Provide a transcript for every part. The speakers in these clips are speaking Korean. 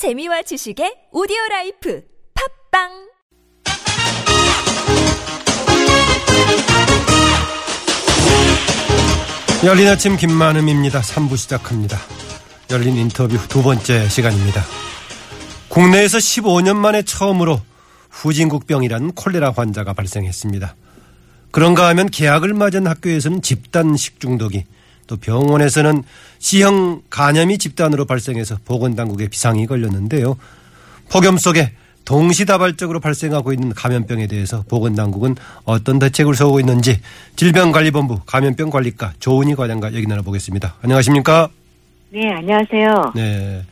재미와 지식의 오디오 라이프 팟빵 열린 아침 김만흠입니다. 3부 시작합니다. 열린 인터뷰 두 번째 시간입니다. 국내에서 15년 만에 처음으로 후진국병이라는 콜레라 환자가 발생했습니다. 그런가 하면 개학을 맞은 학교에서는 집단 식중독이 또 병원에서는 C형 간염이 집단으로 발생해서 보건당국에 비상이 걸렸는데요. 폭염 속에 동시다발적으로 발생하고 있는 감염병에 대해서 보건당국은 어떤 대책을 세우고 있는지 질병관리본부 감염병관리과 조은희 과장과 얘기 나눠보겠습니다. 안녕하십니까? 네, 안녕하세요. 네.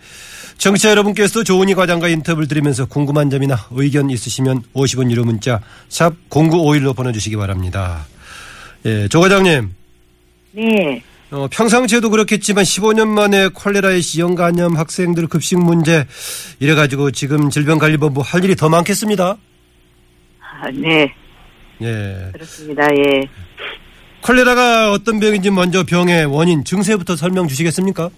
청취자 여러분께서도 조은희 과장과 인터뷰를 드리면서 궁금한 점이나 의견 있으시면 50원 유료 문자 샵 0951로 보내주시기 바랍니다. 예, 조 과장님. 네. 어, 평상시에도 그렇겠지만 15년 만에 콜레라의 C형 간염 학생들 급식 문제 이래가지고 지금 질병관리본부 할 일이 더 많겠습니다. 아, 네, 예. 그렇습니다. 예. 콜레라가 어떤 병인지 먼저 병의 원인, 증세부터 설명 주시겠습니까?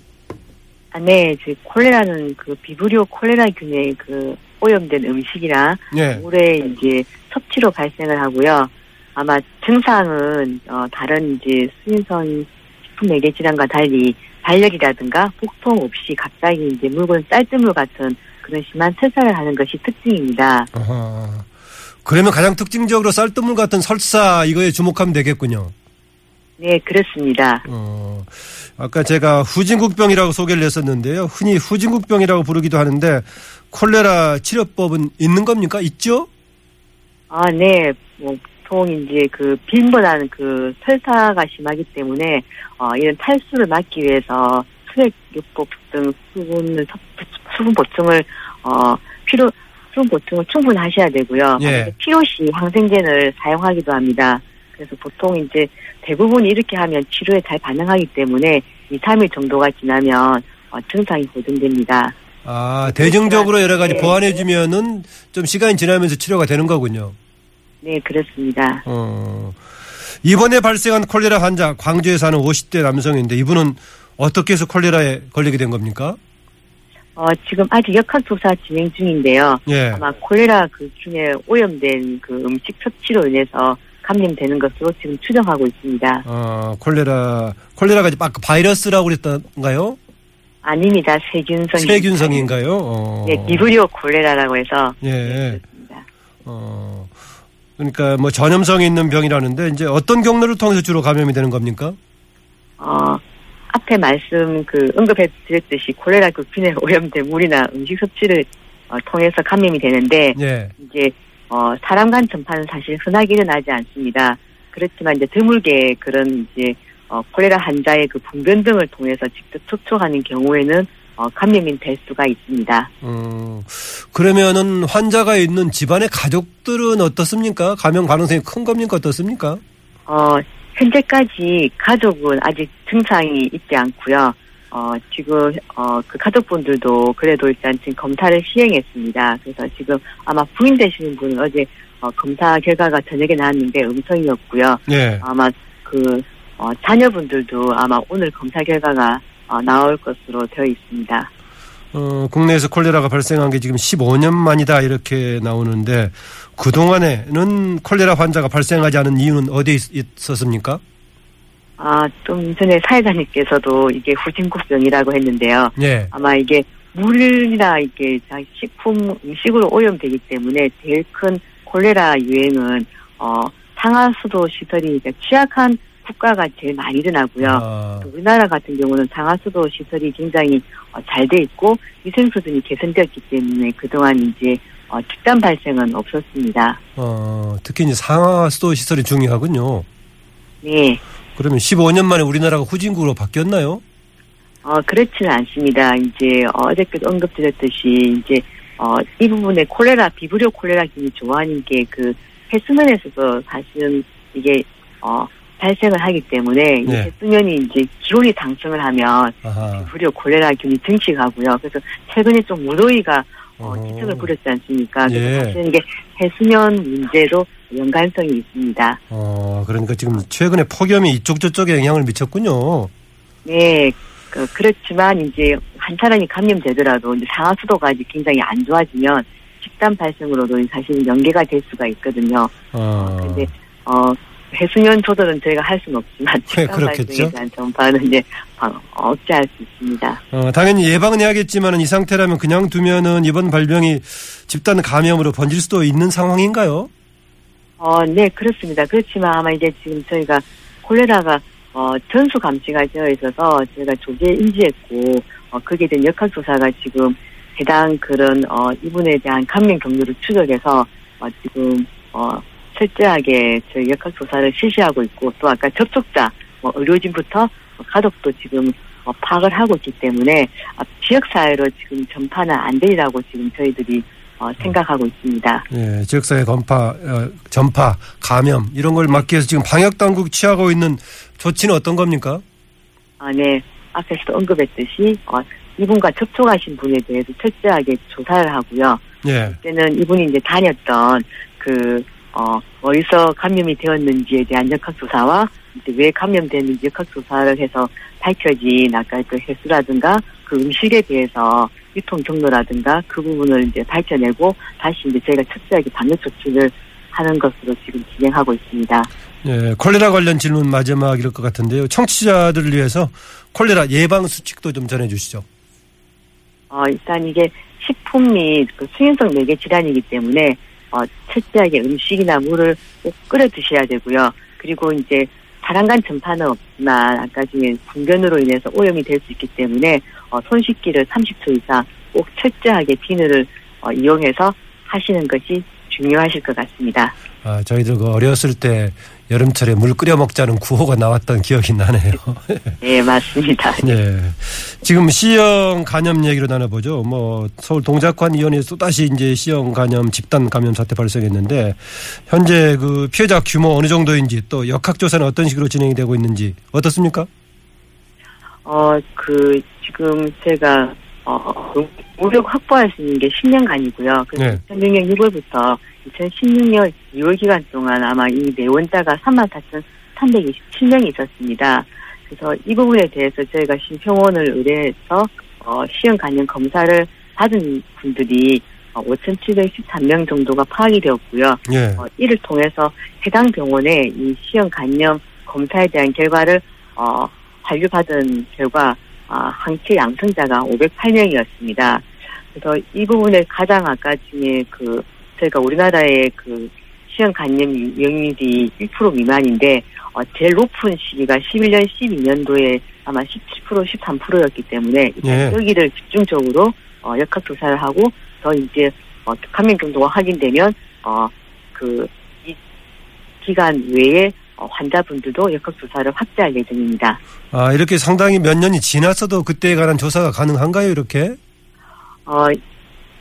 아, 네, 그 콜레라는 그 비브리오 콜레라균의 그 오염된 음식이나 예. 물의 이제 섭취로 발생을 하고요. 아마 증상은 어, 다른 이제 수인성 식품 매개 질환과 달리 발열이라든가 복통 없이 갑자기 이제 물건 쌀뜨물 같은 그런 심한 설사를 하는 것이 특징입니다. 아하. 그러면 가장 특징적으로 쌀뜨물 같은 설사 이거에 주목하면 되겠군요. 네, 그렇습니다. 어, 아까 제가 후진국병이라고 소개를 했었는데요. 흔히 후진국병이라고 부르기도 하는데 콜레라 치료법은 있는 겁니까? 있죠? 아, 네. 뭐, 보통 이제 그 빈번한 그 설사가 심하기 때문에 어, 이런 탈수를 막기 위해서 수액 요법 등 수분을 섭- 수분 보충을 어 필요 수분 보충을 충분히 하셔야 되고요. 예. 만약에 필요 시 항생제를 사용하기도 합니다. 그래서 보통 이제 대부분 이렇게 하면 치료에 잘 반응하기 때문에 2, 3일 정도가 지나면 어, 증상이 보존됩니다. 아, 대증적으로 여러 가지 네. 보완해주면은 좀 시간이 지나면서 치료가 되는 거군요. 네, 그렇습니다. 어, 이번에 발생한 콜레라 환자 광주에 사는 50대 남성인데 이분은 어떻게 해서 콜레라에 걸리게 된 겁니까? 어, 지금 아직 역학 조사 진행 중인데요. 예. 아마 콜레라 그 중에 오염된 그 음식 섭취로 인해서 감염되는 것으로 지금 추정하고 있습니다. 어, 콜레라, 콜레라가 이제 아까 바이러스라고 그랬던가요? 아닙니다. 세균성. 세균성인가요? 어. 네, 비브리오 콜레라라고 해서. 예. 네, 그렇습니다. 어, 그러니까 뭐 전염성이 있는 병이라는데 이제 어떤 경로를 통해서 주로 감염이 되는 겁니까? 어, 앞에 말씀 그 언급해 드렸듯이 콜레라 그 균에 오염된 물이나 음식 섭취를 어, 통해서 감염이 되는데 예. 이제 어, 사람 간 전파는 사실 흔하게 일어나지 않습니다. 그렇지만 이제 드물게 그런 이제 어, 콜레라 환자의 그 분변 등을 통해서 직접 접촉하는 경우에는 어, 감염이 될 수가 있습니다. 음, 그러면은 환자가 있는 집안의 가족들은 어떻습니까? 감염 가능성이 큰 겁니까? 어떻습니까? 어, 현재까지 가족은 아직 증상이 있지 않고요. 어, 지금 어, 그 가족분들도 그래도 일단 지금 검사를 시행했습니다. 그래서 지금 아마 부인 되시는 분은 어제 어, 검사 결과가 저녁에 나왔는데 음성이었고요. 예. 아마 그 어, 자녀분들도 아마 오늘 검사 결과가 어, 나올 것으로 되어 있습니다. 어, 국내에서 콜레라가 발생한 게 지금 15년 만이다 이렇게 나오는데 그 동안에는 콜레라 환자가 발생하지 않은 이유는 어디에 있- 있었습니까? 아, 좀 전에 사회자님께서도 이게 후진국병이라고 했는데요. 예. 아마 이게 물이나 이게 자- 식품 음식으로 오염되기 때문에 제일 큰 콜레라 유행은 어 상하수도 시설이 취약한 국가가 제일 많이 일어나고요. 아, 또 우리나라 같은 경우는 상하수도 시설이 굉장히 어, 잘돼 있고 위생 수준이 개선되었기 때문에 그동안 이제 어, 집단 발생은 없었습니다. 어, 특히 이제 상하수도 시설이 중요하군요. 네. 그러면 15년 만에 우리나라가 후진국으로 바뀌었나요? 어, 그렇지는 않습니다. 이제 어저께도 언급드렸듯이 이제 어, 이 부분에 콜레라 비브리오 콜레라 균이 좋아하는 게 그 해수면에서도 사실은 이게 어, 발생을 하기 때문에 이 네. 해수면이 이제 기온이 상승을 하면 아하. 비브리오 콜레라균이 증식하고요. 그래서 최근에 좀 무더위가 어, 어. 지층을 부렸지 않습니까? 그래서 예. 사실은 이게 해수면 문제도 연관성이 있습니다. 어, 그러니까 지금 최근에 폭염이 이쪽 저쪽에 영향을 미쳤군요. 네, 그, 그렇지만 이제 한 사람이 감염되더라도 이제 상하 수도가 아직 굉장히 안 좋아지면 집단 발생으로도 사실 연계가 될 수가 있거든요. 어. 근데 어 해수면 조절은 저희가 할 수는 없지만 네, 집단 그렇겠죠. 발생에 대한 전파는 이제 방- 억제할 수 있습니다. 어, 당연히 예방은 해야겠지만 이 상태라면 그냥 두면은 이번 발병이 집단 감염으로 번질 수도 있는 상황인가요? 어, 네, 그렇습니다. 그렇지만 아마 이제 지금 저희가 콜레라가 어, 전수 감지가 되어 있어서 저희가 조기에 인지했고 어, 거기에 대한 역학조사가 지금 해당 그런 어, 이분에 대한 감염 경로를 추적해서 어, 지금 어, 철저하게 저희 역학 조사를 실시하고 있고 또 아까 접촉자 뭐 의료진부터 가족도 지금 어, 파악을 하고 있기 때문에 아, 지역사회로 지금 전파는 안 되리라고 지금 저희들이 어, 생각하고 있습니다. 예, 지역사회 건파, 어, 전파, 감염 이런 걸 막기 위해서 지금 방역 당국 취하고 있는 조치는 어떤 겁니까? 아, 네. 앞에서도 언급했듯이, 어, 이분과 접촉하신 분에 대해서 철저하게 조사를 하고요. 예. 그때는 이분이 이제 다녔던 그, 어, 어디서 감염이 되었는지에 대한 역학조사와 이제 왜 감염됐는지 역학조사를 해서 밝혀진 아까 그 횟수라든가 그 음식에 대해서 유통 경로라든가 그 부분을 이제 밝혀내고 다시 이제 저희가 철저하게 방역 조치를 하는 것으로 지금 진행하고 있습니다. 예, 콜레라 관련 질문 마지막일 것 같은데요. 청취자들을 위해서 콜레라 예방 수칙도 좀 전해 주시죠. 어, 일단 이게 식품 및 그 수용성 매개 질환이기 때문에 어, 철저하게 음식이나 물을 꼭 끓여 드셔야 되고요. 그리고 이제 사람 간 전파는 없지만 아까 중에 분변으로 인해서 오염이 될 수 있기 때문에 어, 손 씻기를 30초 이상 꼭 철저하게 비누를 어, 이용해서 하시는 것이 중요하실 것 같습니다. 아, 저희들 그 어렸을 때 여름철에 물 끓여 먹자는 구호가 나왔던 기억이 나네요. 네, 맞습니다. 예. 지금 C형 감염 얘기로 나눠보죠. 뭐 서울 동작관 위원회에서 또다시 이제 C형 감염 집단 감염 사태 발생했는데 현재 그 피해자 규모 어느 정도인지 또 역학조사는 어떤 식으로 진행이 되고 있는지 어떻습니까? 어, 그, 지금 제가, 어, 무력 확보할 수 있는 게 10년간이고요. 그래서 네. 2006년 6월부터 2016년 2월 기간 동안 아마 이 내원자가 34,327명이 있었습니다. 그래서 이 부분에 대해서 저희가 신평원을 의뢰해서, 어, 시형 간염 검사를 받은 분들이 어, 5,713명 정도가 파악이 되었고요. 예. 어, 이를 통해서 해당 병원에 이 시형 간염 검사에 대한 결과를 어, 반류받은 결과 아, 항체 양성자가 508명이었습니다. 그래서 이 부분에 가장 아까 중에 그 저희가 우리나라의 그 시형 간염 유형률이 1% 미만인데 어, 제일 높은 시기가 11년, 12년도에 아마 17%, 13%였기 때문에 예. 여기를 집중적으로 어, 역학 조사를 하고 더 이제 어, 감염 정도가 확인되면 어, 그, 이 기간 외에 어, 환자분들도 역학 조사를 확대할 예정입니다. 아, 이렇게 상당히 몇 년이 지났어도 그때에 관한 조사가 가능한가요, 이렇게? 어,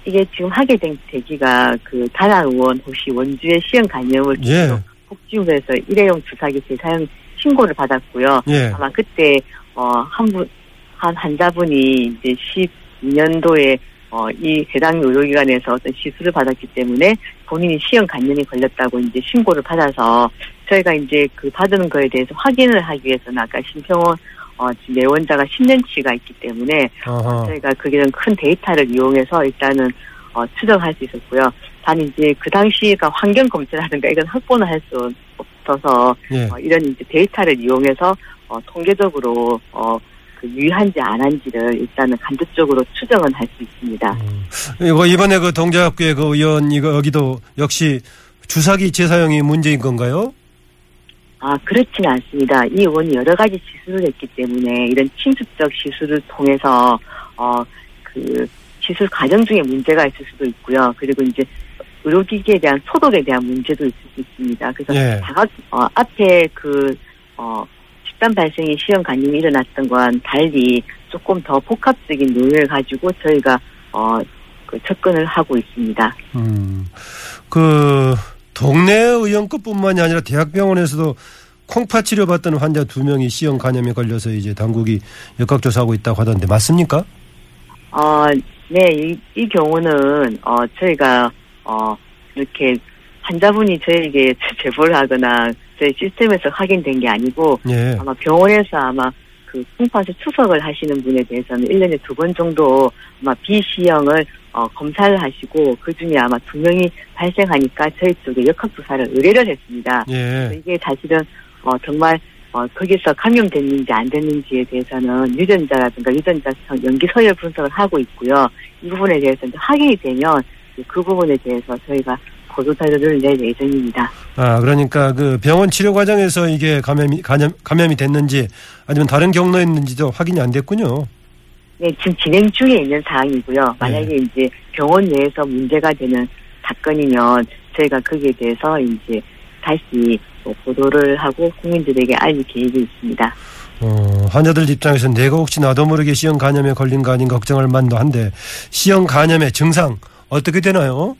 이게 지금 하게 된 계기가 그 다나 의원 혹시 원주의 시형 간염을 예. 복지부에서 일회용 주사기 재사용 신고를 받았고요. 예. 아마 그때 어, 한 분, 한 환자분이 이제 12년도에 어, 이 해당 의료기관에서 어떤 시술을 받았기 때문에 본인이 시형 간염이 걸렸다고 이제 신고를 받아서 저희가 이제 그 받은 거에 대해서 확인을 하기 위해서는 아까 신평원 어, 지금 내원자가 10년치가 있기 때문에 어허. 저희가 거기는 큰 데이터를 이용해서 일단은 어, 추정할 수 있었고요. 단 이제 그 당시가 환경 검사라든가 이건 확보는 할 수 없어서 예. 어, 이런 이제 데이터를 이용해서 어, 통계적으로 어, 그 유의한지 안 한지를 일단은 간접적으로 추정은 할 수 있습니다. 음. 이번에 그 동작구의 그 의원 이거 여기도 역시 주사기 재사용이 문제인 건가요? 아 그렇지는 않습니다. 이 의원이 여러 가지 시술을 했기 때문에 이런 침습적 시술을 통해서 어그 시술 과정 중에 문제가 있을 수도 있고요. 그리고 이제 의료기기에 대한 소독에 대한 문제도 있을 수 있습니다. 그래서 예. 다각 어, 앞에 그 어, 집단 발생의 시험 간염이 일어났던 거와는 달리 조금 더 복합적인 요인을 가지고 저희가 어, 그 접근을 하고 있습니다. 음. 그 동네 의원급뿐만이 아니라 대학병원에서도 콩팥 치료받던 환자 두 명이 C형 간염에 걸려서 이제 당국이 역학조사하고 있다고 하던데 맞습니까? 어, 네, 이, 이 경우는, 어, 저희가, 어, 이렇게 환자분이 저에게 제보를 하거나 저희 시스템에서 확인된 게 아니고 예. 아마 병원에서 아마 그 풍파수 추석을 하시는 분에 대해서는 1년에 두 번 정도 아마 비시형을 어, 검사를 하시고 그 중에 아마 두 명이 발생하니까 저희 쪽에 역학조사를 의뢰를 했습니다. 예. 이게 사실은 어, 정말 어, 거기서 감염됐는지 안 됐는지에 대해서는 유전자라든가 유전자 연기 서열 분석을 하고 있고요. 이 부분에 대해서 확인이 되면 그 부분에 대해서 저희가 보도 자료를 낼 예정입니다. 아, 그러니까 그 병원 치료 과정에서 이게 감염이, 감염, 감염이 됐는지 아니면 다른 경로였는지도 확인이 안 됐군요. 네, 지금 진행 중에 있는 사항이고요. 만약에 네. 이제 병원 내에서 문제가 되는 사건이면 저희가 거기에 대해서 이제 다시 또 보도를 하고 국민들에게 알릴 계획이 있습니다. 어, 환자들 입장에서 내가 혹시 나도 모르게 C형 간염에 걸린 거 아닌가 걱정할 만도 한데 C형 간염의 증상 어떻게 되나요?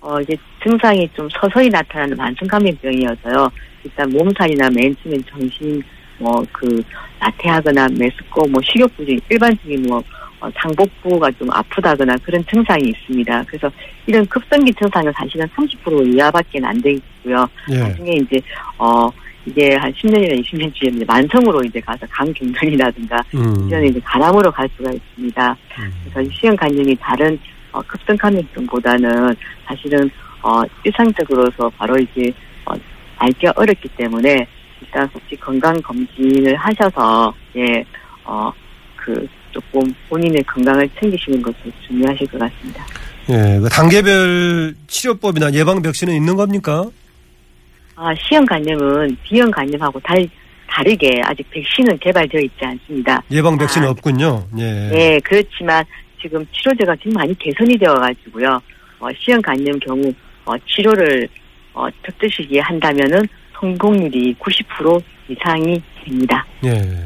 어, 이제 증상이 좀 서서히 나타나는 만성 감염병이어서요. 일단 몸살이나 맨 처음엔 정신, 뭐, 그, 나태하거나 메스꺼, 뭐, 식욕부진, 일반적인 뭐, 어, 상복부가 좀 아프다거나 그런 증상이 있습니다. 그래서 이런 급성기 증상은 사실은 30% 이하밖에 안 되고요. 예. 나중에 이제, 어, 이게 한 10년이나 20년 뒤에 이제 만성으로 이제 가서 간경변이라든가 음. 이런 이제 가람으로 갈 수가 있습니다. 음. 그래서 시형 간염이 다른 어, 급성 감염증보다는 사실은 어, 일상적으로서 바로 이제 어, 알기가 어렵기 때문에 일단 혹시 건강 검진을 하셔서 예 어 그 조금 본인의 건강을 챙기시는 것도 중요하실 것 같습니다. 예, 그 단계별 치료법이나 예방 백신은 있는 겁니까? 아 시형 간염은 비형 간염하고 달 다르게 아직 백신은 개발되어 있지 않습니다. 예방 백신은 아, 없군요. 예. 네, 그렇지만 지금 치료제가 지금 많이 개선이 되어가지고요. 어, 시형 간염 경우 어, 치료를 어, 적절시기에 한다면은 성공률이 90% 이상이 됩니다. 예.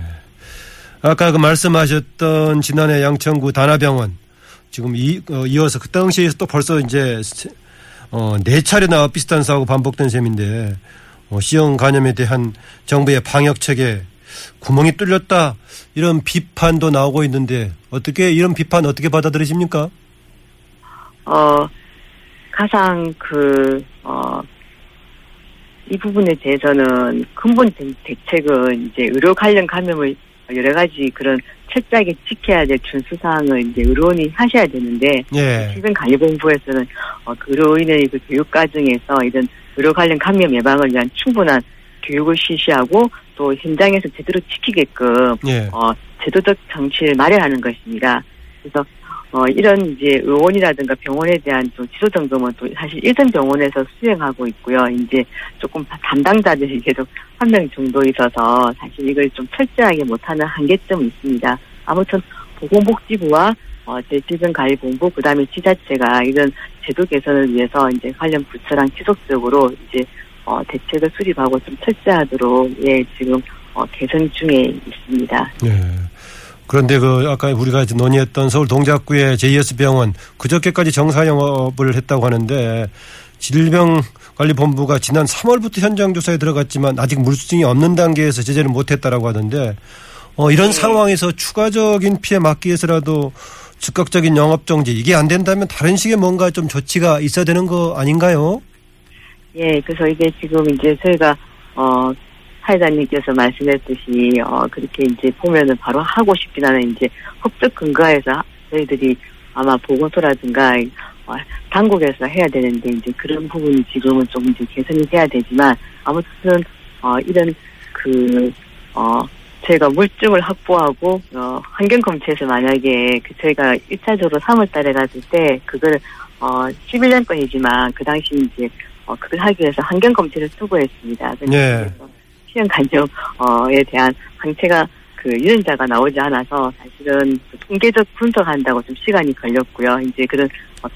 아까 그 말씀하셨던 지난해 양천구 다나병원 지금 이, 어, 이어서 그 당시에 또 벌써 이제 세- 어, 네 차례나 비슷한 사고 반복된 셈인데 어, C형 간염에 대한 정부의 방역 체계 구멍이 뚫렸다 이런 비판도 나오고 있는데 어떻게 이런 비판 어떻게 받아들이십니까? 어, 가장 그, 어, 이 부분에 대해서는 근본적인 대책은 이제 의료 관련 감염을 여러 가지 그런 철저하게 지켜야 될 준수사항을 이제 의료원이 하셔야 되는데, 예. 실은 관리본부에서는 어, 그 의료인의 그 교육 과정에서 이런 의료 관련 감염 예방을 위한 충분한 교육을 실시하고 또 현장에서 제대로 지키게끔 예. 어, 제도적 장치를 마련하는 것입니다. 그래서 어, 이런 이제 의원이라든가 병원에 대한 또 지도 점검은 또 사실 일선 병원에서 수행하고 있고요. 이제 조금 담당자들이 계속 한 명 정도 있어서 사실 이걸 좀 철저하게 못하는 한계점이 있습니다. 아무튼 보건복지부와 어, 재질병관리본부 그다음에 지자체가 이런 제도 개선을 위해서 이제 관련 부처랑 지속적으로 이제 어, 대책을 수립하고 좀 철저하도록 예 지금 어, 개선 중에 있습니다. 예. 그런데 그 아까 우리가 이제 논의했던 서울 동작구의 JS 병원 그저께까지 정사 영업을 했다고 하는데 질병관리본부가 지난 3월부터 현장 조사에 들어갔지만 아직 물수증이 없는 단계에서 제재를 못했다라고 하던데 어, 이런 네. 상황에서 추가적인 피해 막기 위해서라도 즉각적인 영업 정지 이게 안 된다면 다른 식의 뭔가 좀 조치가 있어야 되는 거 아닌가요? 예, 그래서 이게 지금 이제 저희가 어 사회자님께서 말씀했듯이 어 그렇게 이제 보면은 바로 하고 싶긴 하는 이제 법적 근거에서 저희들이 아마 보건소라든가 어, 당국에서 해야 되는데 이제 그런 부분이 지금은 좀 이제 개선이 돼야 되지만 아무튼 어 이런 그어 저희가 물증을 확보하고 어 환경 검체에서 만약에 그 저희가 1차적으로 3월 달에 갔을 때 그걸 어 11년 건이지만 그 당시 이제 어 그걸 하기 위해서 환경 검체를 수고했습니다. 예. 시형 간염에 대한 항체가 그 유전자가 나오지 않아서 사실은 그 통계적 분석한다고 좀 시간이 걸렸고요. 이제 그런 어,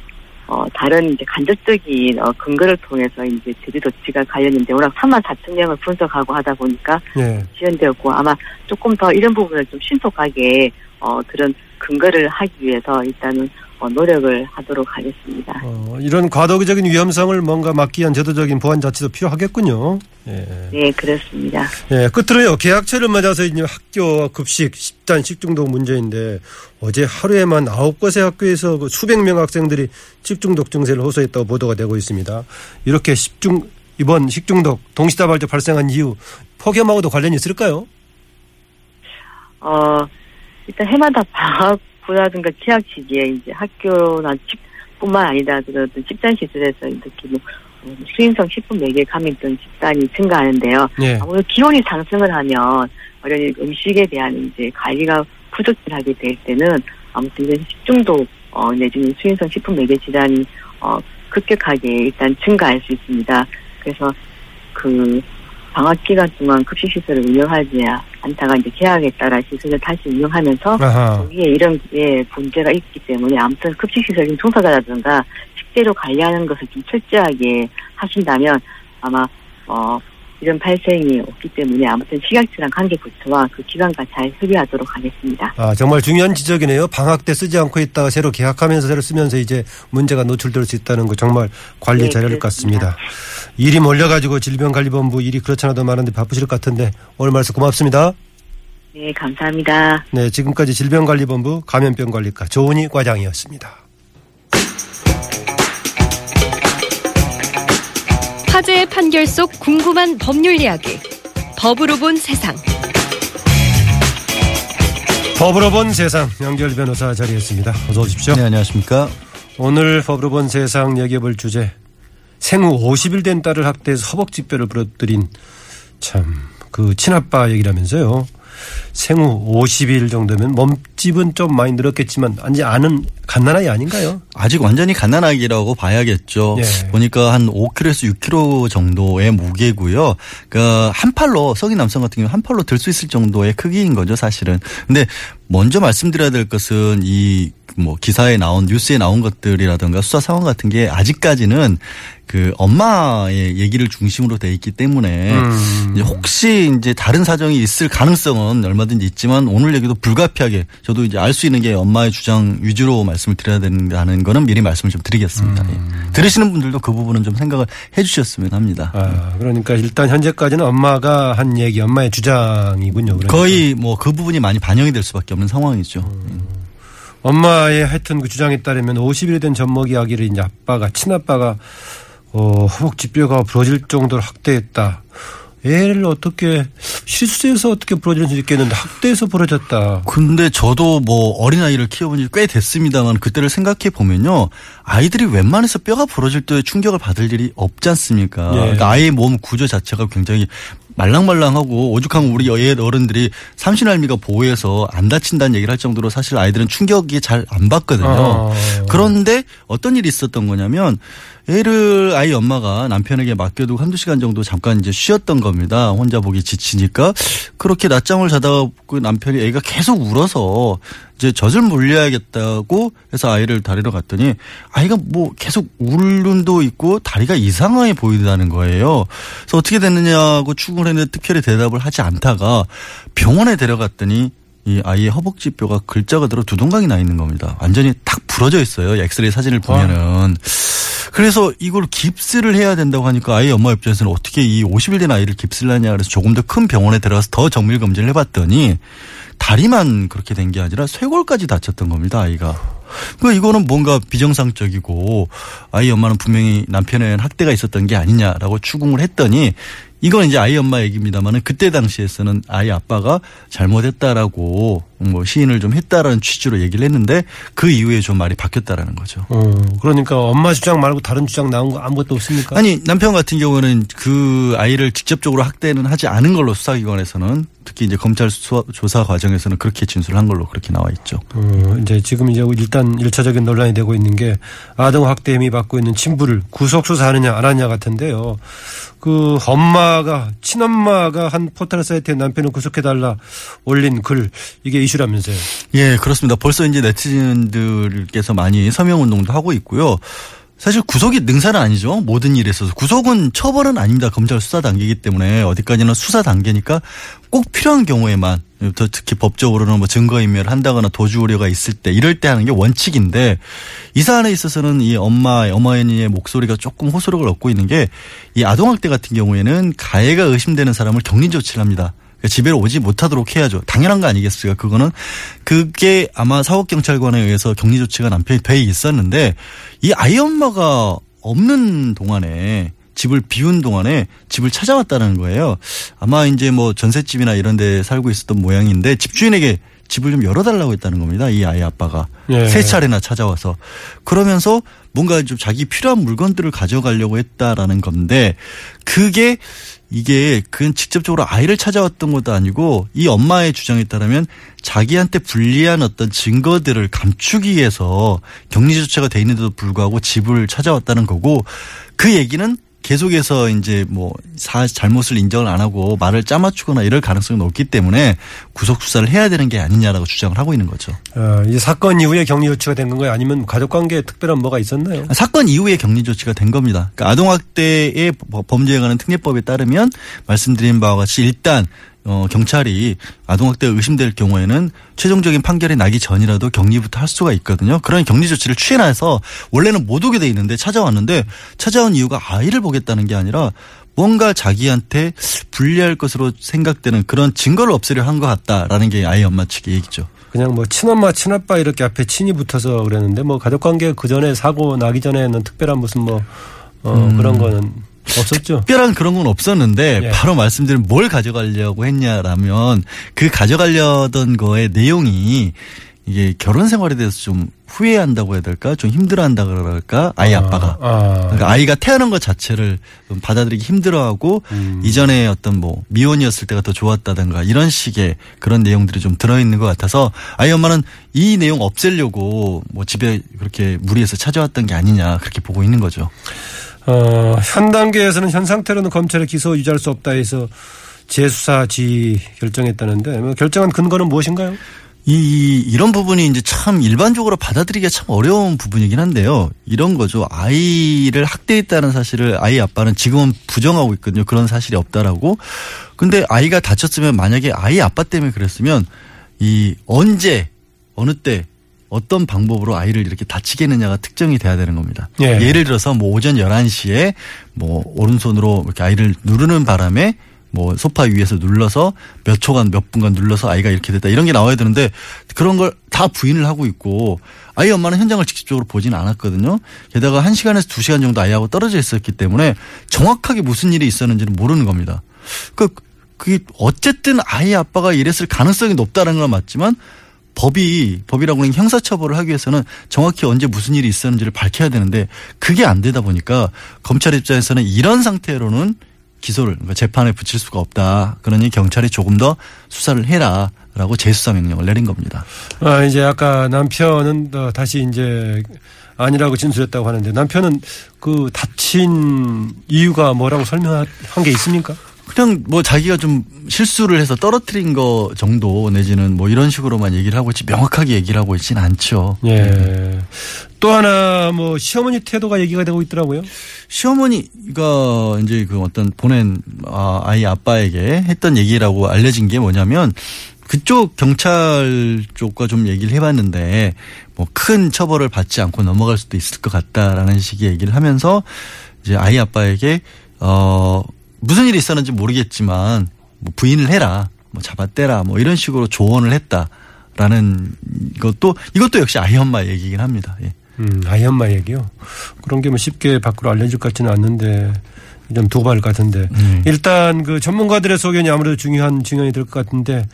어, 다른 이제 간접적인 어, 근거를 통해서 이제 제주 조치가 관련인데 워낙 3만 4천 명을 분석하고 하다 보니까 예. 지연되었고 아마 조금 더 이런 부분을 좀 신속하게 어, 그런 근거를 하기 위해서 일단은 어, 노력을 하도록 하겠습니다. 어, 이런 과도기적인 위험성을 뭔가 막기 위한 제도적인 보완 자체도 필요하겠군요. 예. 네, 그렇습니다. 예, 끝으로요. 계약철을 맞아서 이제 학교 급식, 식단, 식중독 문제인데 어제 하루에만 아홉 곳의 학교에서 그 수백 명 학생들이 식중독 증세를 호소했다고 보도가 되고 있습니다. 이렇게 식중 이번 식중독 동시다발적 발생한 이유 폭염하고도 관련이 있을까요? 어, 일단 해마다 방학 부라든가 취학 시기에 이제 학교나 집, 뿐만 아니라 어떤 직장 시설에서 특히 뭐 어, 수인성 식품 매개 감염 등 집단이 증가하는데요. 예. 아무래도 기온이 상승을 하면 어린이 음식에 대한 이제 관리가 부족하게 될 때는 아무튼 이제 식중독 어, 내지는 수인성 식품 매개 질환이 어, 급격하게 일단 증가할 수 있습니다. 그래서 그 방학 기간 동안 급식 시설을 운영하지 않다가 이제 계약에 따라 시설을 다시 운영하면서 아하. 거기에 이런 예, 문제가 있기 때문에 아무튼 급식시설 종사자라든가 식재료 관리하는 것을 좀 철저하게 하신다면 아마 어 이런 발생이 없기 때문에 아무튼 식약처랑 관계부처와 그 기관과 잘 협의하도록 하겠습니다. 아, 정말 중요한 지적이네요. 방학 때 쓰지 않고 있다가 새로 계약하면서 새로 쓰면서 이제 문제가 노출될 수 있다는 거 정말 관리 네, 잘할 것. 같습니다. 일이 몰려가지고 질병관리본부 일이 그렇잖아도 많은데 바쁘실 것 같은데 오늘 말씀 고맙습니다. 네, 감사합니다. 네, 지금까지 질병관리본부 감염병관리과 조은희 과장이었습니다. 화제의 판결 속 궁금한 법률 이야기. 법으로 본 세상. 법으로 본 세상 명결 변호사 자리했습니다. 어서 오십시오. 네, 안녕하십니까. 오늘 법으로 본 세상 얘기해 볼 주제 생후 50일 된 딸을 학대해서 허벅지뼈를 부러뜨린 참 그 친아빠 얘기라면서요. 생후 50일 정도면 몸집은 좀 많이 늘었겠지만 아니 아는 갓난아이 아닌가요? 아직 완전히 갓난아기라고 봐야겠죠. 예. 보니까 한 5kg에서 6kg 정도의 무게고요. 그러니까 한 팔로 성인 남성 같은 경우 한 팔로 들 수 있을 정도의 크기인 거죠, 사실은. 근데 먼저 말씀드려야 될 것은 이 뭐 기사에 나온 뉴스에 나온 것들이라든가 수사 상황 같은 게 아직까지는 그 엄마의 얘기를 중심으로 돼 있기 때문에 음. 이제 혹시 이제 다른 사정이 있을 가능성은 얼마든지 있지만 오늘 얘기도 불가피하게 저도 이제 알 수 있는 게 엄마의 주장 위주로 말씀을 드려야 된다는 거는 미리 말씀을 좀 드리겠습니다. 예. 들으시는 분들도 그 부분은 좀 생각을 해 주셨으면 합니다. 아, 그러니까 일단 현재까지는 엄마가 한 얘기, 엄마의 주장이군요. 그러니까. 거의 뭐 그 부분이 많이 반영이 될 수밖에 없는 상황이죠. 엄마의 하여튼 그 주장에 따르면 50일 된 젖먹이 아기를 이제 아빠가 친아빠가 어, 허벅지 뼈가 부러질 정도로 학대했다. 애를 어떻게 실수해서 어떻게 부러질 수 있겠는데 학대해서 부러졌다. 근데 저도 뭐 어린아이를 키워본 지 꽤 됐습니다만 그때를 생각해 보면요. 아이들이 웬만해서 뼈가 부러질 때 충격을 받을 일이 없지 않습니까? 예. 그러니까 아이의 몸 구조 자체가 굉장히 말랑말랑하고 오죽한 우리 옛 어른들이 삼신할미가 보호해서 안 다친다는 얘기를 할 정도로 사실 아이들은 충격이 잘 안 받거든요. 어. 그런데 어떤 일이 있었던 거냐면 애를 아이 엄마가 남편에게 맡겨두고 한두 시간 정도 잠깐 이제 쉬었던 겁니다. 혼자 보기 지치니까 그렇게 낮잠을 자다가 그 남편이 애가 계속 울어서 이제 젖을 물려야겠다고 해서 아이를 다리러 갔더니 아이가 뭐 계속 울음도 있고 다리가 이상하게 보이다는 거예요. 그래서 어떻게 됐느냐고 추궁을 했는데 특별히 대답을 하지 않다가 병원에 데려갔더니 이 아이의 허벅지 뼈가 글자가 들어 두 동강이 나 있는 겁니다. 완전히 탁 부러져 있어요. 엑스레이 사진을 보면은. 그래서 이걸 깁스를 해야 된다고 하니까 아이 엄마 입장에서는 어떻게 이 50일 된 아이를 깁스를 하냐 그래서 조금 더 큰 병원에 들어가서 더 정밀 검진을 해봤더니 다리만 그렇게 된 게 아니라 쇄골까지 다쳤던 겁니다 아이가. 그 이거는 뭔가 비정상적이고 아이 엄마는 분명히 남편의 학대가 있었던 게 아니냐라고 추궁을 했더니 이건 이제 아이 엄마 얘기입니다만은 그때 당시에서는 아이 아빠가 잘못했다라고 뭐 시인을 좀 했다라는 취지로 얘기를 했는데 그 이후에 좀 말이 바뀌었다라는 거죠. 어, 그러니까 엄마 주장 말고 다른 주장 나온 거 아무것도 없습니까? 아니 남편 같은 경우는 그 아이를 직접적으로 학대는 하지 않은 걸로 수사기관에서는 특히 이제 검찰 수사, 조사 과정에서는 그렇게 진술한 걸로 그렇게 나와 있죠. 어, 이제 지금 이제 일단 일차적인 논란이 되고 있는 게 아동 학대 혐의 받고 있는 친부를 구속 수사하느냐 안 하느냐 같은데요. 그 엄마가 친엄마가 한 포털 사이트에 남편을 구속해 달라 올린 글 이게 이슈라면서요. 예, 그렇습니다. 벌써 이제 네티즌들께서 많이 서명 운동도 하고 있고요. 사실 구속이 능사는 아니죠. 모든 일에 있어서. 구속은 처벌은 아닙니다. 검찰 수사 단계이기 때문에 어디까지나 수사 단계니까 꼭 필요한 경우에만 더 특히 법적으로는 뭐 증거인멸을 한다거나 도주 우려가 있을 때 이럴 때 하는 게 원칙인데 이 사안에 있어서는 이 엄마, 어머니의 목소리가 조금 호소력을 얻고 있는 게 이 아동학대 같은 경우에는 가해가 의심되는 사람을 격리 조치를 합니다. 그러니까 집에 오지 못하도록 해야죠. 당연한 거 아니겠어요? 그거는 그게 아마 사법경찰관에 의해서 격리 조치가 남편이 돼 있었는데 이 아이 엄마가 없는 동안에 집을 비운 동안에 집을 찾아왔다는 거예요. 아마 이제 뭐 전셋집이나 이런 데 살고 있었던 모양인데 집주인에게 집을 좀 열어달라고 했다는 겁니다. 이 아이 아빠가 예. 세 차례나 찾아와서 그러면서 뭔가 좀 자기 필요한 물건들을 가져가려고 했다라는 건데 그게 이게 그냥 직접적으로 아이를 찾아왔던 것도 아니고 이 엄마의 주장에 따르면 자기한테 불리한 어떤 증거들을 감추기 위해서 격리 조치가 돼 있는데도 불구하고 집을 찾아왔다는 거고 그 얘기는 계속해서 이제 뭐 사, 잘못을 인정을 안 하고 말을 짜맞추거나 이럴 가능성이 높기 때문에 구속 수사를 해야 되는 게 아니냐라고 주장을 하고 있는 거죠. 어, 이 사건 이후에 격리 조치가 된 건가요? 아니면 가족관계에 특별한 뭐가 있었나요? 사건 이후에 격리 조치가 된 겁니다. 그러니까 아동학대의 범죄에 관한 특례법에 따르면 말씀드린 바와 같이 일단 어, 경찰이 아동학대가 의심될 경우에는 최종적인 판결이 나기 전이라도 격리부터 할 수가 있거든요. 그런 격리 조치를 취해놔서 원래는 못 오게 돼 있는데 찾아왔는데 찾아온 이유가 아이를 보겠다는 게 아니라 뭔가 자기한테 불리할 것으로 생각되는 그런 증거를 없애려 한 것 같다라는 게 아이 엄마 측의 얘기죠. 그냥 뭐 친엄마 친아빠 이렇게 앞에 친이 붙어서 그랬는데 뭐 가족관계 그 전에 사고 나기 전에는 특별한 무슨 뭐 어, 음. 그런 거는 없었죠. 특별한 그런 건 없었는데 예. 바로 말씀드린 뭘 가져가려고 했냐라면 그 가져가려던 거의 내용이 이게 결혼 생활에 대해서 좀 후회한다고 해야 될까 좀 힘들어한다 그럴까 아이 아 빠가 아, 그러니까 아이가 태어난 것 자체를 좀 받아들이기 힘들어하고 음. 이전에 어떤 뭐 미혼이었을 때가 더 좋았다든가 이런 식의 그런 내용들이 좀 들어있는 것 같아서 아이 엄마는 이 내용 없애려고 뭐 집에 그렇게 무리해서 찾아왔던 게 아니냐 그렇게 보고 있는 거죠. 어, 현 단계에서는 현 상태로는 검찰에 기소 유지할 수 없다 해서 재수사 지 결정했다는데 뭐 결정한 근거는 무엇인가요? 이 이런 부분이 이제 참 일반적으로 받아들이기가 참 어려운 부분이긴 한데요. 이런 거죠. 아이를 학대했다는 사실을 아이 아빠는 지금은 부정하고 있거든요. 그런 사실이 없다라고. 근데 아이가 다쳤으면 만약에 아이 아빠 때문에 그랬으면 이 언제 어느 때 어떤 방법으로 아이를 이렇게 다치게 했느냐가 특정이 돼야 되는 겁니다. 예. 예를 들어서 뭐 오전 11시에 뭐 오른손으로 이렇게 아이를 누르는 바람에 뭐 소파 위에서 눌러서 몇 초간 몇 분간 눌러서 아이가 이렇게 됐다 이런 게 나와야 되는데 그런 걸 다 부인을 하고 있고 아이 엄마는 현장을 직접적으로 보지는 않았거든요. 게다가 1시간에서 2시간 정도 아이하고 떨어져 있었기 때문에 정확하게 무슨 일이 있었는지는 모르는 겁니다. 그 그게 어쨌든 아이 아빠가 이랬을 가능성이 높다는 건 맞지만 법이 법이라고 하는 형사처벌을 하기 위해서는 정확히 언제 무슨 일이 있었는지를 밝혀야 되는데 그게 안 되다 보니까 검찰 입장에서는 이런 상태로는 기소를 그러니까 재판에 붙일 수가 없다. 그러니 경찰이 조금 더 수사를 해라 라고 재수사 명령을 내린 겁니다. 아, 이제 아까 남편은 어, 다시 이제 아니라고 진술했다고 하는데 남편은 그 다친 이유가 뭐라고 설명한 게 있습니까? 그냥 뭐 자기가 좀 실수를 해서 떨어뜨린 거 정도 내지는 뭐 이런 식으로만 얘기를 하고 있지 명확하게 얘기를 하고 있지는 않죠. 예. 또 하나 뭐 시어머니 태도가 얘기가 되고 있더라고요. 시어머니가 이제 그 어떤 보낸 아, 아이 아빠에게 했던 얘기라고 알려진 게 뭐냐면 그쪽 경찰 쪽과 좀 얘기를 해봤는데 뭐 큰 처벌을 받지 않고 넘어갈 수도 있을 것 같다라는 식의 얘기를 하면서 이제 아이 아빠에게 어 무슨 일이 있었는지 모르겠지만 뭐 부인을 해라 뭐 잡아떼라 뭐 이런 식으로 조언을 했다라는 것도 이것도 역시 아이 엄마 얘기긴 합니다. 예. 음, 아이 엄마 얘기요. 그런 게 뭐 쉽게 밖으로 알려질 것 같지는 않는데 좀것 같은데 음. 일단 그 전문가들의 소견이 아무래도 중요한 증언이 될 것 같은데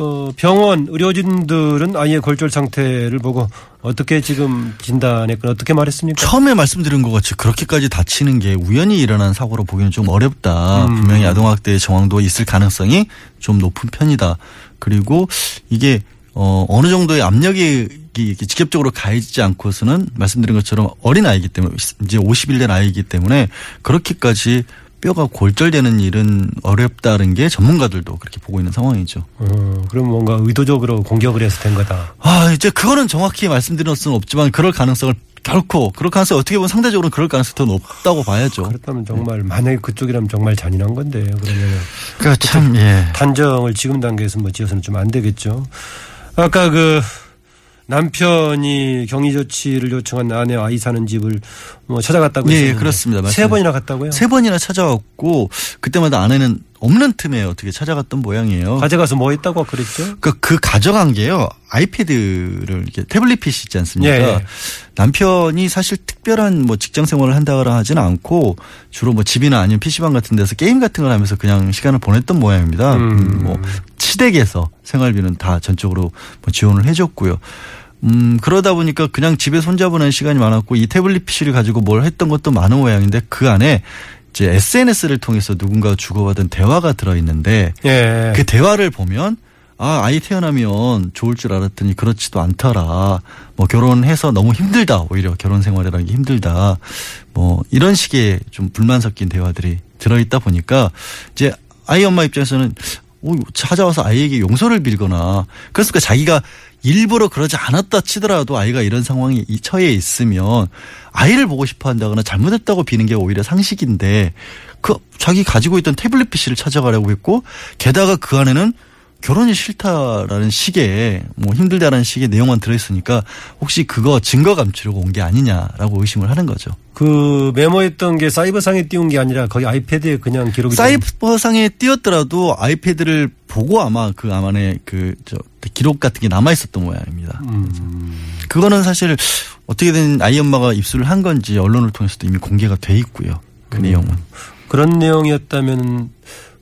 그 병원 의료진들은 아이의 골절 상태를 보고 어떻게 지금 진단했거나 어떻게 말했습니까? 처음에 말씀드린 것 같이 그렇게까지 다치는 게 우연히 일어난 사고로 보기는 좀 어렵다. 음. 분명히 아동학대의 정황도 있을 가능성이 좀 높은 편이다. 그리고 이게 어 어느 정도의 압력이 이렇게 직접적으로 가해지지 않고서는 말씀드린 것처럼 어린 아이기 때문에 이제 50일 된 아이이기 때문에 그렇게까지 뼈가 골절되는 일은 어렵다는 게 전문가들도 그렇게 보고 있는 상황이죠. 어, 그럼 뭔가 의도적으로 공격을 해서 된 거다. 아, 이제 그거는 정확히 말씀드릴 수는 없지만 그럴 가능성을 결코 그럴 가능성이 어떻게 보면 상대적으로 그럴 가능성이 더 높다고 봐야죠. 그렇다면 정말 만약에 그쪽이라면 정말 잔인한 건데요. 그러면 그러니까 참 예. 단정을 지금 단계에서 뭐 지어서는 좀 안 되겠죠. 아까 그 남편이 격리 조치를 요청한 아내 아이 사는 집을 뭐 찾아갔다고 예, 했었는데 그렇습니다. 세 맞습니다. 번이나 갔다고요? 세 번이나 찾아왔고 그때마다 아내는 없는 틈에 어떻게 찾아갔던 모양이에요. 가져가서 뭐 했다고 그랬죠? 그, 그 가져간 게요. 아이패드를 이렇게 태블릿 PC 있지 않습니까? 예, 예. 남편이 사실 특별한 뭐 직장 생활을 한다거나 하지는 않고 주로 뭐 집이나 아니면 PC방 같은 데서 게임 같은 걸 하면서 그냥 시간을 보냈던 모양입니다. 음. 음, 뭐 시댁에서 생활비는 다 전적으로 뭐 지원을 해줬고요. 음, 그러다 보니까 그냥 집에 손잡으는 시간이 많았고 이 태블릿 PC를 가지고 뭘 했던 것도 많은 모양인데 그 안에 이제 SNS를 통해서 누군가 주고받은 대화가 들어있는데 예. 그 대화를 보면 아 아이 태어나면 좋을 줄 알았더니 그렇지도 않더라. 뭐 결혼해서 너무 힘들다. 오히려 결혼 생활이라는 게 힘들다. 뭐 이런 식의 좀 불만 섞인 대화들이 들어있다 보니까 이제 아이 엄마 입장에서는 오, 찾아와서 아이에게 용서를 빌거나 그랬으니까 자기가 일부러 그러지 않았다 치더라도 아이가 이런 상황에 이 처해 있으면 아이를 보고 싶어 한다거나 잘못했다고 비는 게 오히려 상식인데 그 자기 가지고 있던 태블릿 PC를 찾아가려고 했고 게다가 그 안에는 결혼이 싫다라는 식의 뭐 힘들다라는 식의 내용만 들어있으니까 혹시 그거 증거 감추려고 온 게 아니냐라고 의심을 하는 거죠. 그 메모했던 게 사이버상에 띄운 게 아니라 거기 아이패드에 그냥 기록이 돼 사이버상에 띄었더라도 아이패드를 보고 아마 그 안에 그 저 기록 같은 게 남아 있었던 모양입니다. 음. 그거는 사실 어떻게든 아이 엄마가 입수를 한 건지 언론을 통해서도 이미 공개가 돼 있고요. 그 음. 내용은. 그런 내용이었다면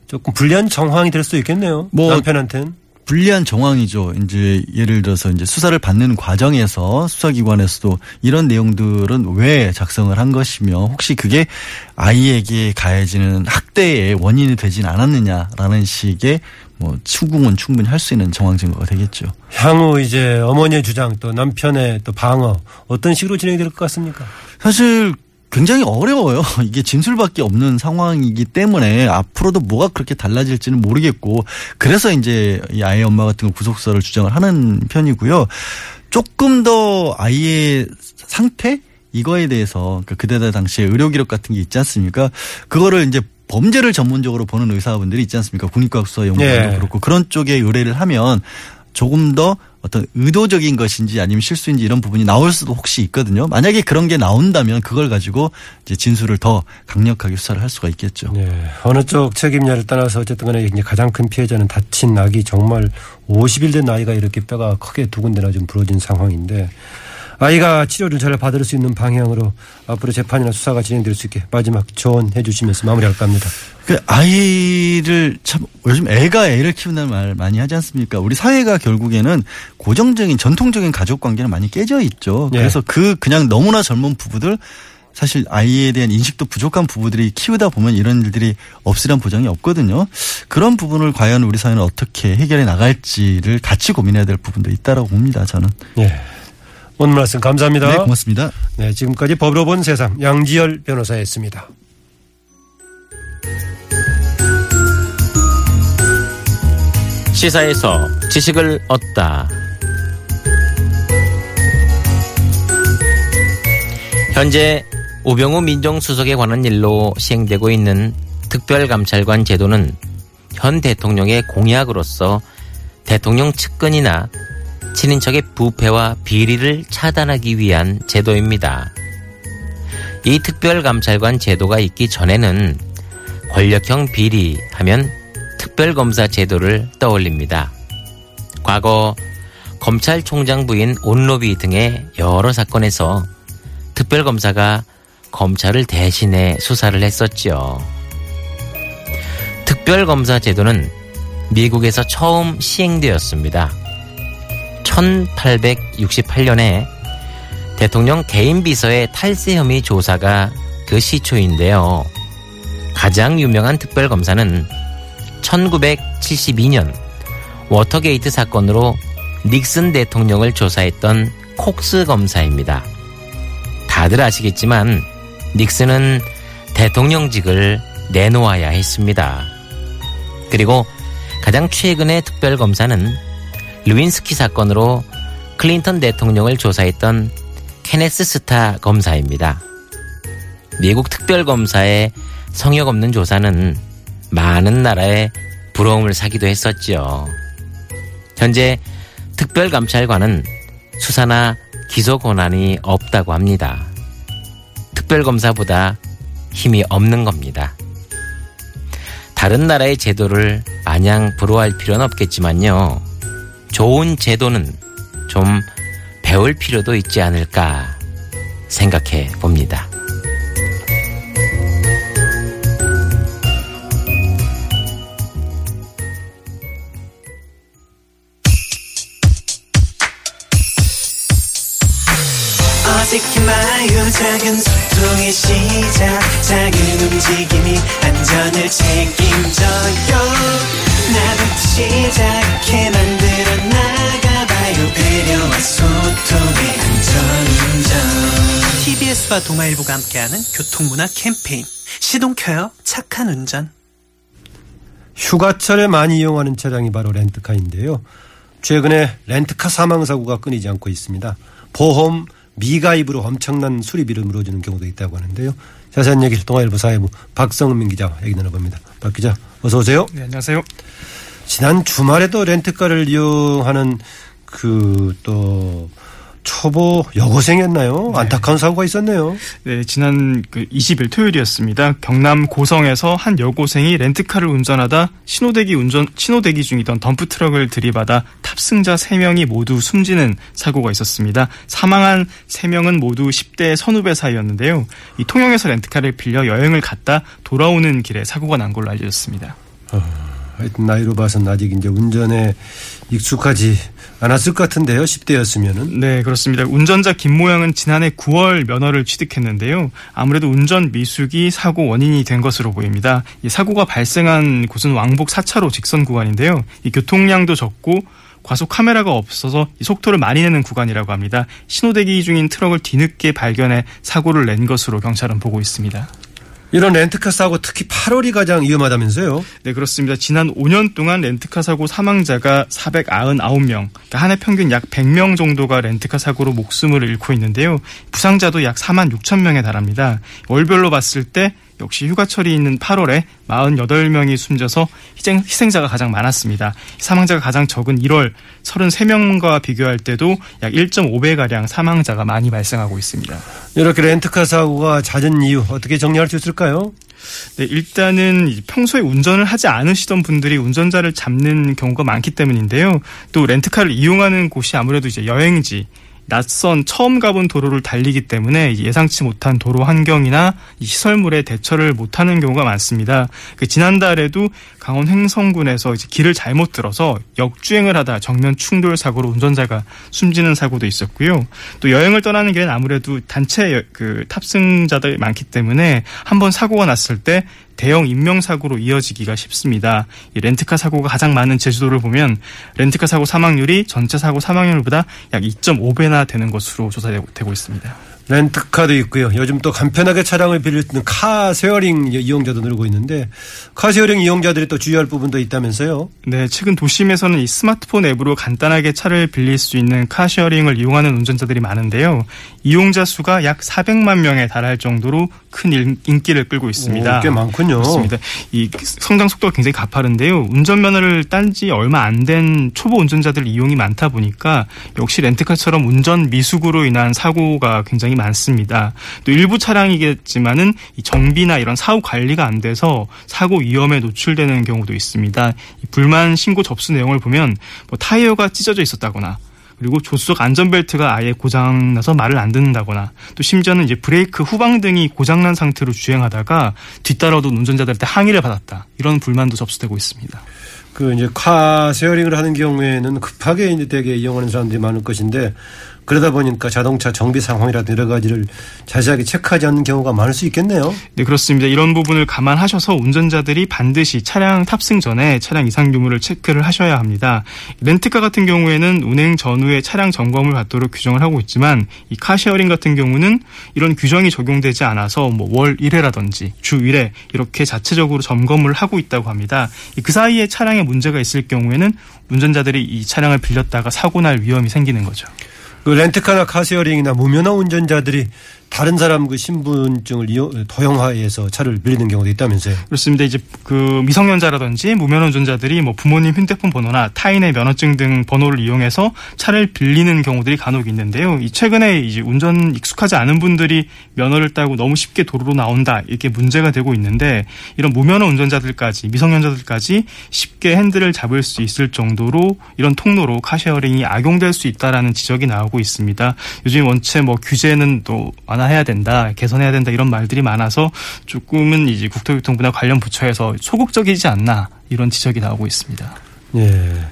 조금 불리한 정황이 될 수도 있겠네요. 뭐 남편한테는. 불리한 정황이죠. 이제 예를 들어서 이제 수사를 받는 과정에서 수사기관에서도 이런 내용들은 왜 작성을 한 것이며 혹시 그게 아이에게 가해지는 학대의 원인이 되진 않았느냐라는 식의 뭐 추궁은 충분히 할 수 있는 정황 증거가 되겠죠. 향후 이제 어머니의 주장 또 남편의 또 방어 어떤 식으로 진행이 될것 같습니까? 사실 굉장히 어려워요. 이게 진술밖에 없는 상황이기 때문에 앞으로도 뭐가 그렇게 달라질지는 모르겠고 그래서 이제 이 아이 엄마 같은 거 구속사를 주장을 하는 편이고요. 조금 더 아이의 상태 이거에 대해서 그 그때 당시에 의료 기록 같은 게 있지 않습니까? 그거를 이제 범죄를 전문적으로 보는 의사분들이 있지 않습니까? 국립과학수사 연구원도 예. 그렇고 그런 쪽에 의뢰를 하면 조금 더 어떤 의도적인 것인지 아니면 실수인지 이런 부분이 나올 수도 혹시 있거든요. 만약에 그런 게 나온다면 그걸 가지고 이제 진술을 더 강력하게 수사를 할 수가 있겠죠. 네. 어느 쪽 책임냐를 떠나서 어쨌든 간에 이제 가장 큰 피해자는 다친 아기 정말 50일 된 아이가 이렇게 뼈가 크게 두 군데나 좀 부러진 상황인데 아이가 치료를 잘 받을 수 있는 방향으로 앞으로 재판이나 수사가 진행될 수 있게 마지막 조언해 주시면서 마무리할까 합니다. 그 아이를 참 요즘 애가 애를 키운다는 말 많이 하지 않습니까? 우리 사회가 결국에는 고정적인 전통적인 가족 관계는 많이 깨져 있죠. 예. 그래서 그 그냥 너무나 젊은 부부들 사실 아이에 대한 인식도 부족한 부부들이 키우다 보면 이런 일들이 없으란 보장이 없거든요. 그런 부분을 과연 우리 사회는 어떻게 해결해 나갈지를 같이 고민해야 될 부분도 있다라고 봅니다. 저는. 예. 오늘 말씀 감사합니다. 네, 고맙습니다. 네, 지금까지 법으로 본 세상 양지열 변호사였습니다. 시사에서 지식을 얻다. 현재 우병우 민정수석에 관한 일로 시행되고 있는 특별감찰관 제도는 현 대통령의 공약으로서 대통령 측근이나 친인척의 부패와 비리를 차단하기 위한 제도입니다. 이 특별감찰관 제도가 있기 전에는 권력형 비리 하면 특별검사 제도를 떠올립니다. 과거 검찰총장 부인 온로비 등의 여러 사건에서 특별검사가 검찰을 대신해 수사를 했었죠. 특별검사 제도는 미국에서 처음 시행되었습니다. 1868년에 대통령 개인 비서의 탈세 혐의 조사가 그 시초인데요. 가장 유명한 특별검사는 1972년 워터게이트 사건으로 닉슨 대통령을 조사했던 콕스 검사입니다. 다들 아시겠지만 닉슨은 대통령직을 내놓아야 했습니다. 그리고 가장 최근의 특별검사는 르윈스키 사건으로 클린턴 대통령을 조사했던 케네스 스타 검사입니다. 미국 특별검사의 성역 없는 조사는 많은 나라에 부러움을 사기도 했었지요. 현재 특별감찰관은 수사나 기소 권한이 없다고 합니다. 특별검사보다 힘이 없는 겁니다. 다른 나라의 제도를 마냥 부러워할 필요는 없겠지만요. 좋은 제도는 좀 배울 필요도 있지 않을까 생각해 봅니다. 어색해 마요 작은 소통의 시작 작은 움직임이 안전을 책임져요 나부터 시작해 만들어 나가봐요 배려와 소통의 안전운전 TBS와 동아일보가 함께하는 교통문화 캠페인 시동 켜요 착한 운전 휴가철에 많이 이용하는 차량이 바로 렌트카인데요. 최근에 렌트카 사망 사고가 끊이지 않고 있습니다. 보험 미가입으로 엄청난 수리비를 물어주는 경우도 있다고 하는데요. 자세한 얘기를 동아일보 사회부 박성민 기자와 얘기 나눠봅니다. 박 기자, 어서 오세요. 네, 안녕하세요. 지난 주말에도 렌트카를 이용하는 그 또 초보 여고생이었나요? 안타까운 사고가 있었네요. 네, 지난 그 20일 토요일이었습니다. 경남 고성에서 한 여고생이 렌트카를 운전하다 신호대기 운전 신호대기 중이던 덤프 트럭을 들이받아 탑승자 3명이 모두 숨지는 사고가 있었습니다. 사망한 3명은 모두 10대 선후배 사이였는데요. 이 통영에서 렌트카를 빌려 여행을 갔다 돌아오는 길에 사고가 난 걸로 알려졌습니다. 하여튼 나이로 봐서는 아직 이제 운전에 익숙하지 않았을 것 같은데요. 10대였으면은. 네, 그렇습니다. 운전자 김모양은 지난해 9월 면허를 취득했는데요. 아무래도 운전 미숙이 사고 원인이 된 것으로 보입니다. 이 사고가 발생한 곳은 왕복 4차로 직선 구간인데요. 이 교통량도 적고 과속 카메라가 없어서 이 속도를 많이 내는 구간이라고 합니다. 신호대기 중인 트럭을 뒤늦게 발견해 사고를 낸 것으로 경찰은 보고 있습니다. 이런 렌트카 사고 특히 8월이 가장 위험하다면서요? 네, 그렇습니다. 지난 5년 동안 렌트카 사고 사망자가 499명, 그러니까 한 해 평균 약 100명 정도가 렌트카 사고로 목숨을 잃고 있는데요. 부상자도 약 4만 6천 명에 달합니다. 월별로 봤을 때 역시 휴가철이 있는 8월에 48명이 숨져서 희생, 희생 자가 가장 많았습니다. 사망자가 가장 적은 1월 33명과 비교할 때도 약 1.5배가량 사망자가 많이 발생하고 있습니다. 이렇게 렌트카 사고가 잦은 이유 어떻게 정리할 수 있을까요? 네, 일단은 평소에 운전을 하지 않으시던 분들이 운전자를 잡는 경우가 많기 때문인데요. 또 렌트카를 이용하는 곳이 아무래도 이제 여행지, 낯선 처음 가본 도로를 달리기 때문에 예상치 못한 도로 환경이나 시설물에 대처를 못하는 경우가 많습니다. 그 지난달에도 강원 횡성군에서 길을 잘못 들어서 역주행을 하다 정면 충돌 사고로 운전자가 숨지는 사고도 있었고요. 또 여행을 떠나는 길엔 아무래도 단체 그 탑승자들이 많기 때문에 한번 사고가 났을 때 대형 인명사고로 이어지기가 쉽습니다. 이 렌트카 사고가 가장 많은 제주도를 보면 렌트카 사고 사망률이 전체 사고 사망률보다 약 2.5배나 되는 것으로 조사되고 있습니다. 렌트카도 있고요. 요즘 또 간편하게 차량을 빌릴 수 있는 카 쉐어링 이용자도 늘고 있는데 카 쉐어링 이용자들이 또 주의할 부분도 있다면서요? 네, 최근 도심에서는 이 스마트폰 앱으로 간단하게 차를 빌릴 수 있는 카 쉐어링을 이용하는 운전자들이 많은데요. 이용자 수가 약 400만 명에 달할 정도로 큰 인기를 끌고 있습니다. 오, 꽤 많군요. 그렇습니다. 이 성장 속도가 굉장히 가파른데요. 운전면허를 딴 지 얼마 안 된 초보 운전자들 이용이 많다 보니까 역시 렌트카처럼 운전 미숙으로 인한 사고가 굉장히 많습니다. 또 일부 차량이겠지만은 이 정비나 이런 사후 관리가 안 돼서 사고 위험에 노출되는 경우도 있습니다. 불만 신고 접수 내용을 보면 뭐 타이어가 찢어져 있었다거나 그리고 조수석 안전벨트가 아예 고장나서 말을 안 듣는다거나 또 심지어는 이제 브레이크 후방등이 고장난 상태로 주행하다가 뒤따라오던 운전자들한테 항의를 받았다 이런 불만도 접수되고 있습니다. 그 이제 카 쉐어링을 하는 경우에는 급하게 이제 되게 이용하는 사람들이 많을 것인데 그러다 보니까 자동차 정비 상황이라든지 여러 가지를 자세하게 체크하지 않는 경우가 많을 수 있겠네요. 네, 그렇습니다. 이런 부분을 감안하셔서 운전자들이 반드시 차량 탑승 전에 차량 이상 유무를 체크를 하셔야 합니다. 렌트카 같은 경우에는 운행 전후에 차량 점검을 받도록 규정을 하고 있지만 이 카쉐어링 같은 경우는 이런 규정이 적용되지 않아서 뭐 월 1회라든지 주 1회 이렇게 자체적으로 점검을 하고 있다고 합니다. 그 사이에 차량에 문제가 있을 경우에는 운전자들이 이 차량을 빌렸다가 사고 날 위험이 생기는 거죠. 그 렌트카나 카쉐어링이나 무면허 운전자들이 다른 사람 그 신분증을 이용, 도용화해서 차를 빌리는 경우도 있다면서요. 그렇습니다. 이제 그 미성년자라든지 무면허 운전자들이 뭐 부모님 휴대폰 번호나 타인의 면허증 등 번호를 이용해서 차를 빌리는 경우들이 간혹 있는데요. 이 최근에 이제 운전 익숙하지 않은 분들이 면허를 따고 너무 쉽게 도로로 나온다 이렇게 문제가 되고 있는데 이런 무면허 운전자들까지 미성년자들까지 쉽게 핸들을 잡을 수 있을 정도로 이런 통로로 카쉐어링이 악용될 수 있다라는 지적이 나오고 있습니다. 요즘 원체 뭐 규제는 또 완화해야 된다, 개선해야 된다 이런 말들이 많아서 조금은 이제 국토교통부나 관련 부처에서 소극적이지 않나 이런 지적이 나오고 있습니다. 예.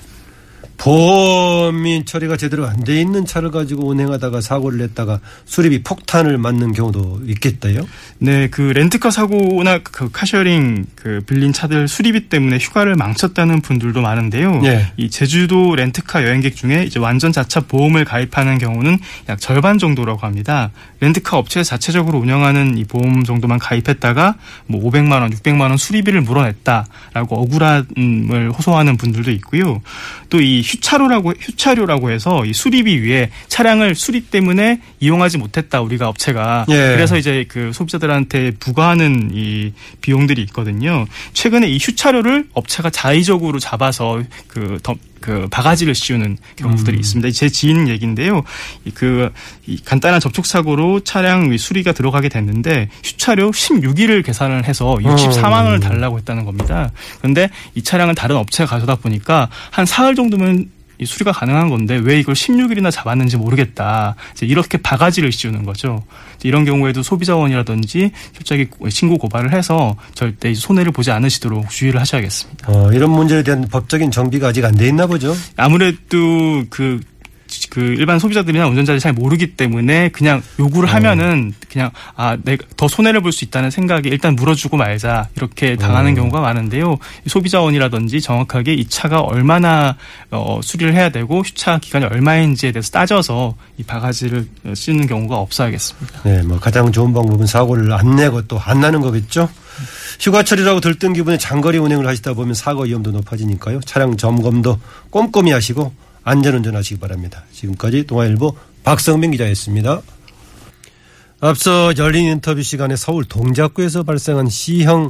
보험인 처리가 제대로 안 돼 있는 차를 가지고 운행하다가 사고를 냈다가 수리비 폭탄을 맞는 경우도 있겠다요? 네, 그 렌트카 사고나 그 카셔링 그 빌린 차들 수리비 때문에 휴가를 망쳤다는 분들도 많은데요. 예. 이 제주도 렌트카 여행객 중에 이제 완전 자차 보험을 가입하는 경우는 약 절반 정도라고 합니다. 렌트카 업체 자체적으로 운영하는 이 보험 정도만 가입했다가 뭐 500만 원, 600만 원 수리비를 물어냈다라고 억울함을 호소하는 분들도 있고요. 또이 휴차료라고 휴차료라고 해서 이 수리비 위에 차량을 수리 때문에 이용하지 못했다 우리가 업체가 예. 그래서 이제 그 소비자들한테 부과하는 이 비용들이 있거든요. 최근에 이 휴차료를 업체가 자의적으로 잡아서 그, 더, 그 바가지를 씌우는 경우들이 있습니다. 제 지인 얘기인데요. 이 그, 이 간단한 접촉 사고로 차량 이 수리가 들어가게 됐는데 휴차료 16일을 계산을 해서 64만 원을 달라고 했다는 겁니다. 그런데 이 차량은 다른 업체가 가져다 보니까 한 사흘 정도면 이 수리가 가능한 건데 왜 이걸 16일이나 잡았는지 모르겠다. 이제 이렇게 바가지를 씌우는 거죠. 이런 경우에도 소비자원이라든지 갑자기 신고 고발을 해서 절대 손해를 보지 않으시도록 주의를 하셔야겠습니다. 어, 이런 문제에 대한 법적인 정비가 아직 안 돼 있나 보죠. 아무래도 그, 그 일반 소비자들이나 운전자들이 잘 모르기 때문에 그냥 요구를 하면은 그냥 아 내가 더 손해를 볼 수 있다는 생각에 일단 물어주고 말자 이렇게 당하는 경우가 많은데요 이 소비자원이라든지 정확하게 이 차가 얼마나 어, 수리를 해야 되고 휴차 기간이 얼마인지에 대해서 따져서 이 바가지를 씌는 경우가 없어야겠습니다. 네, 뭐 가장 좋은 방법은 사고를 안 내고 또 안 나는 거겠죠. 휴가철이라고 들뜬 기분에 장거리 운행을 하시다 보면 사고 위험도 높아지니까요. 차량 점검도 꼼꼼히 하시고 안전운전 하시기 바랍니다. 지금까지 동아일보 박성민 기자였습니다. 앞서 열린 인터뷰 시간에 서울 동작구에서 발생한 C형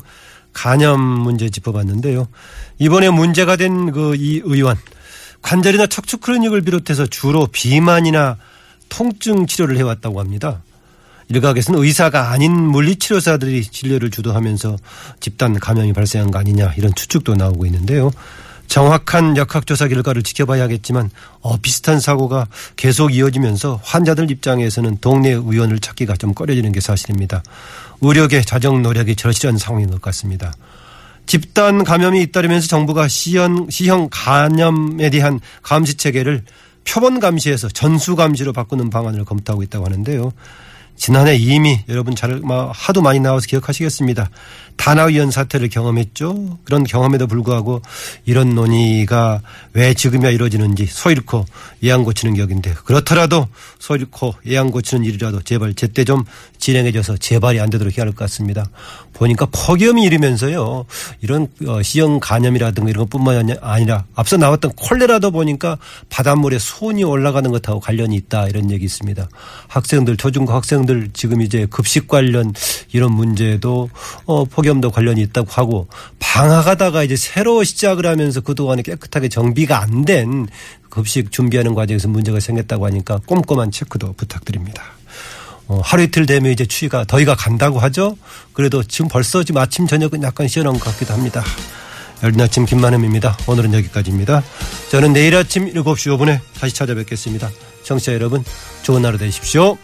간염 문제 짚어봤는데요. 이번에 문제가 된 그 이 의원 관절이나 척추 클리닉을 비롯해서 주로 비만이나 통증 치료를 해왔다고 합니다. 일각에서는 의사가 아닌 물리치료사들이 진료를 주도하면서 집단 감염이 발생한 거 아니냐 이런 추측도 나오고 있는데요. 정확한 역학조사 결과를 지켜봐야겠지만 어, 비슷한 사고가 계속 이어지면서 환자들 입장에서는 동네 의원을 찾기가 좀 꺼려지는 게 사실입니다. 의료계 자정 노력이 절실한 상황인 것 같습니다. 집단 감염이 잇따르면서 정부가 C형, C형 간염에 대한 감시 체계를 표본 감시에서 전수 감시로 바꾸는 방안을 검토하고 있다고 하는데요. 지난해 이미 여러분 잘 하도 많이 나와서 기억하시겠습니다. 다나위원 사태를 경험했죠. 그런 경험에도 불구하고 이런 논의가 왜 지금이야 이루어지는지 소 잃고 예양 고치는 격인데 그렇더라도 소 잃고 예양 고치는 일이라도 제발 제때 좀 진행해줘서 재발이 안 되도록 해야 할 것 같습니다. 보니까 폭염이 이르면서요. 이런 어, C형 간염이라든가 이런 것뿐만 아니라 앞서 나왔던 콜레라도 보니까 바닷물에 손이 올라가는 것하고 관련이 있다 이런 얘기 있습니다. 학생들 초중고 학생들 지금 이제 급식 관련 이런 문제도 어, 폭염도 관련이 있다고 하고 방학하다가 이제 새로 시작을 하면서 그동안에 깨끗하게 정비가 안 된 급식 준비하는 과정에서 문제가 생겼다고 하니까 꼼꼼한 체크도 부탁드립니다. 어, 하루 이틀 되면 이제 추위가 더위가 간다고 하죠. 그래도 지금 벌써 지금 아침 저녁은 약간 시원한 것 같기도 합니다. 열린 아침 김만음입니다. 오늘은 여기까지입니다. 저는 내일 아침 7시 5분에 다시 찾아뵙겠습니다. 청취자 여러분 좋은 하루 되십시오.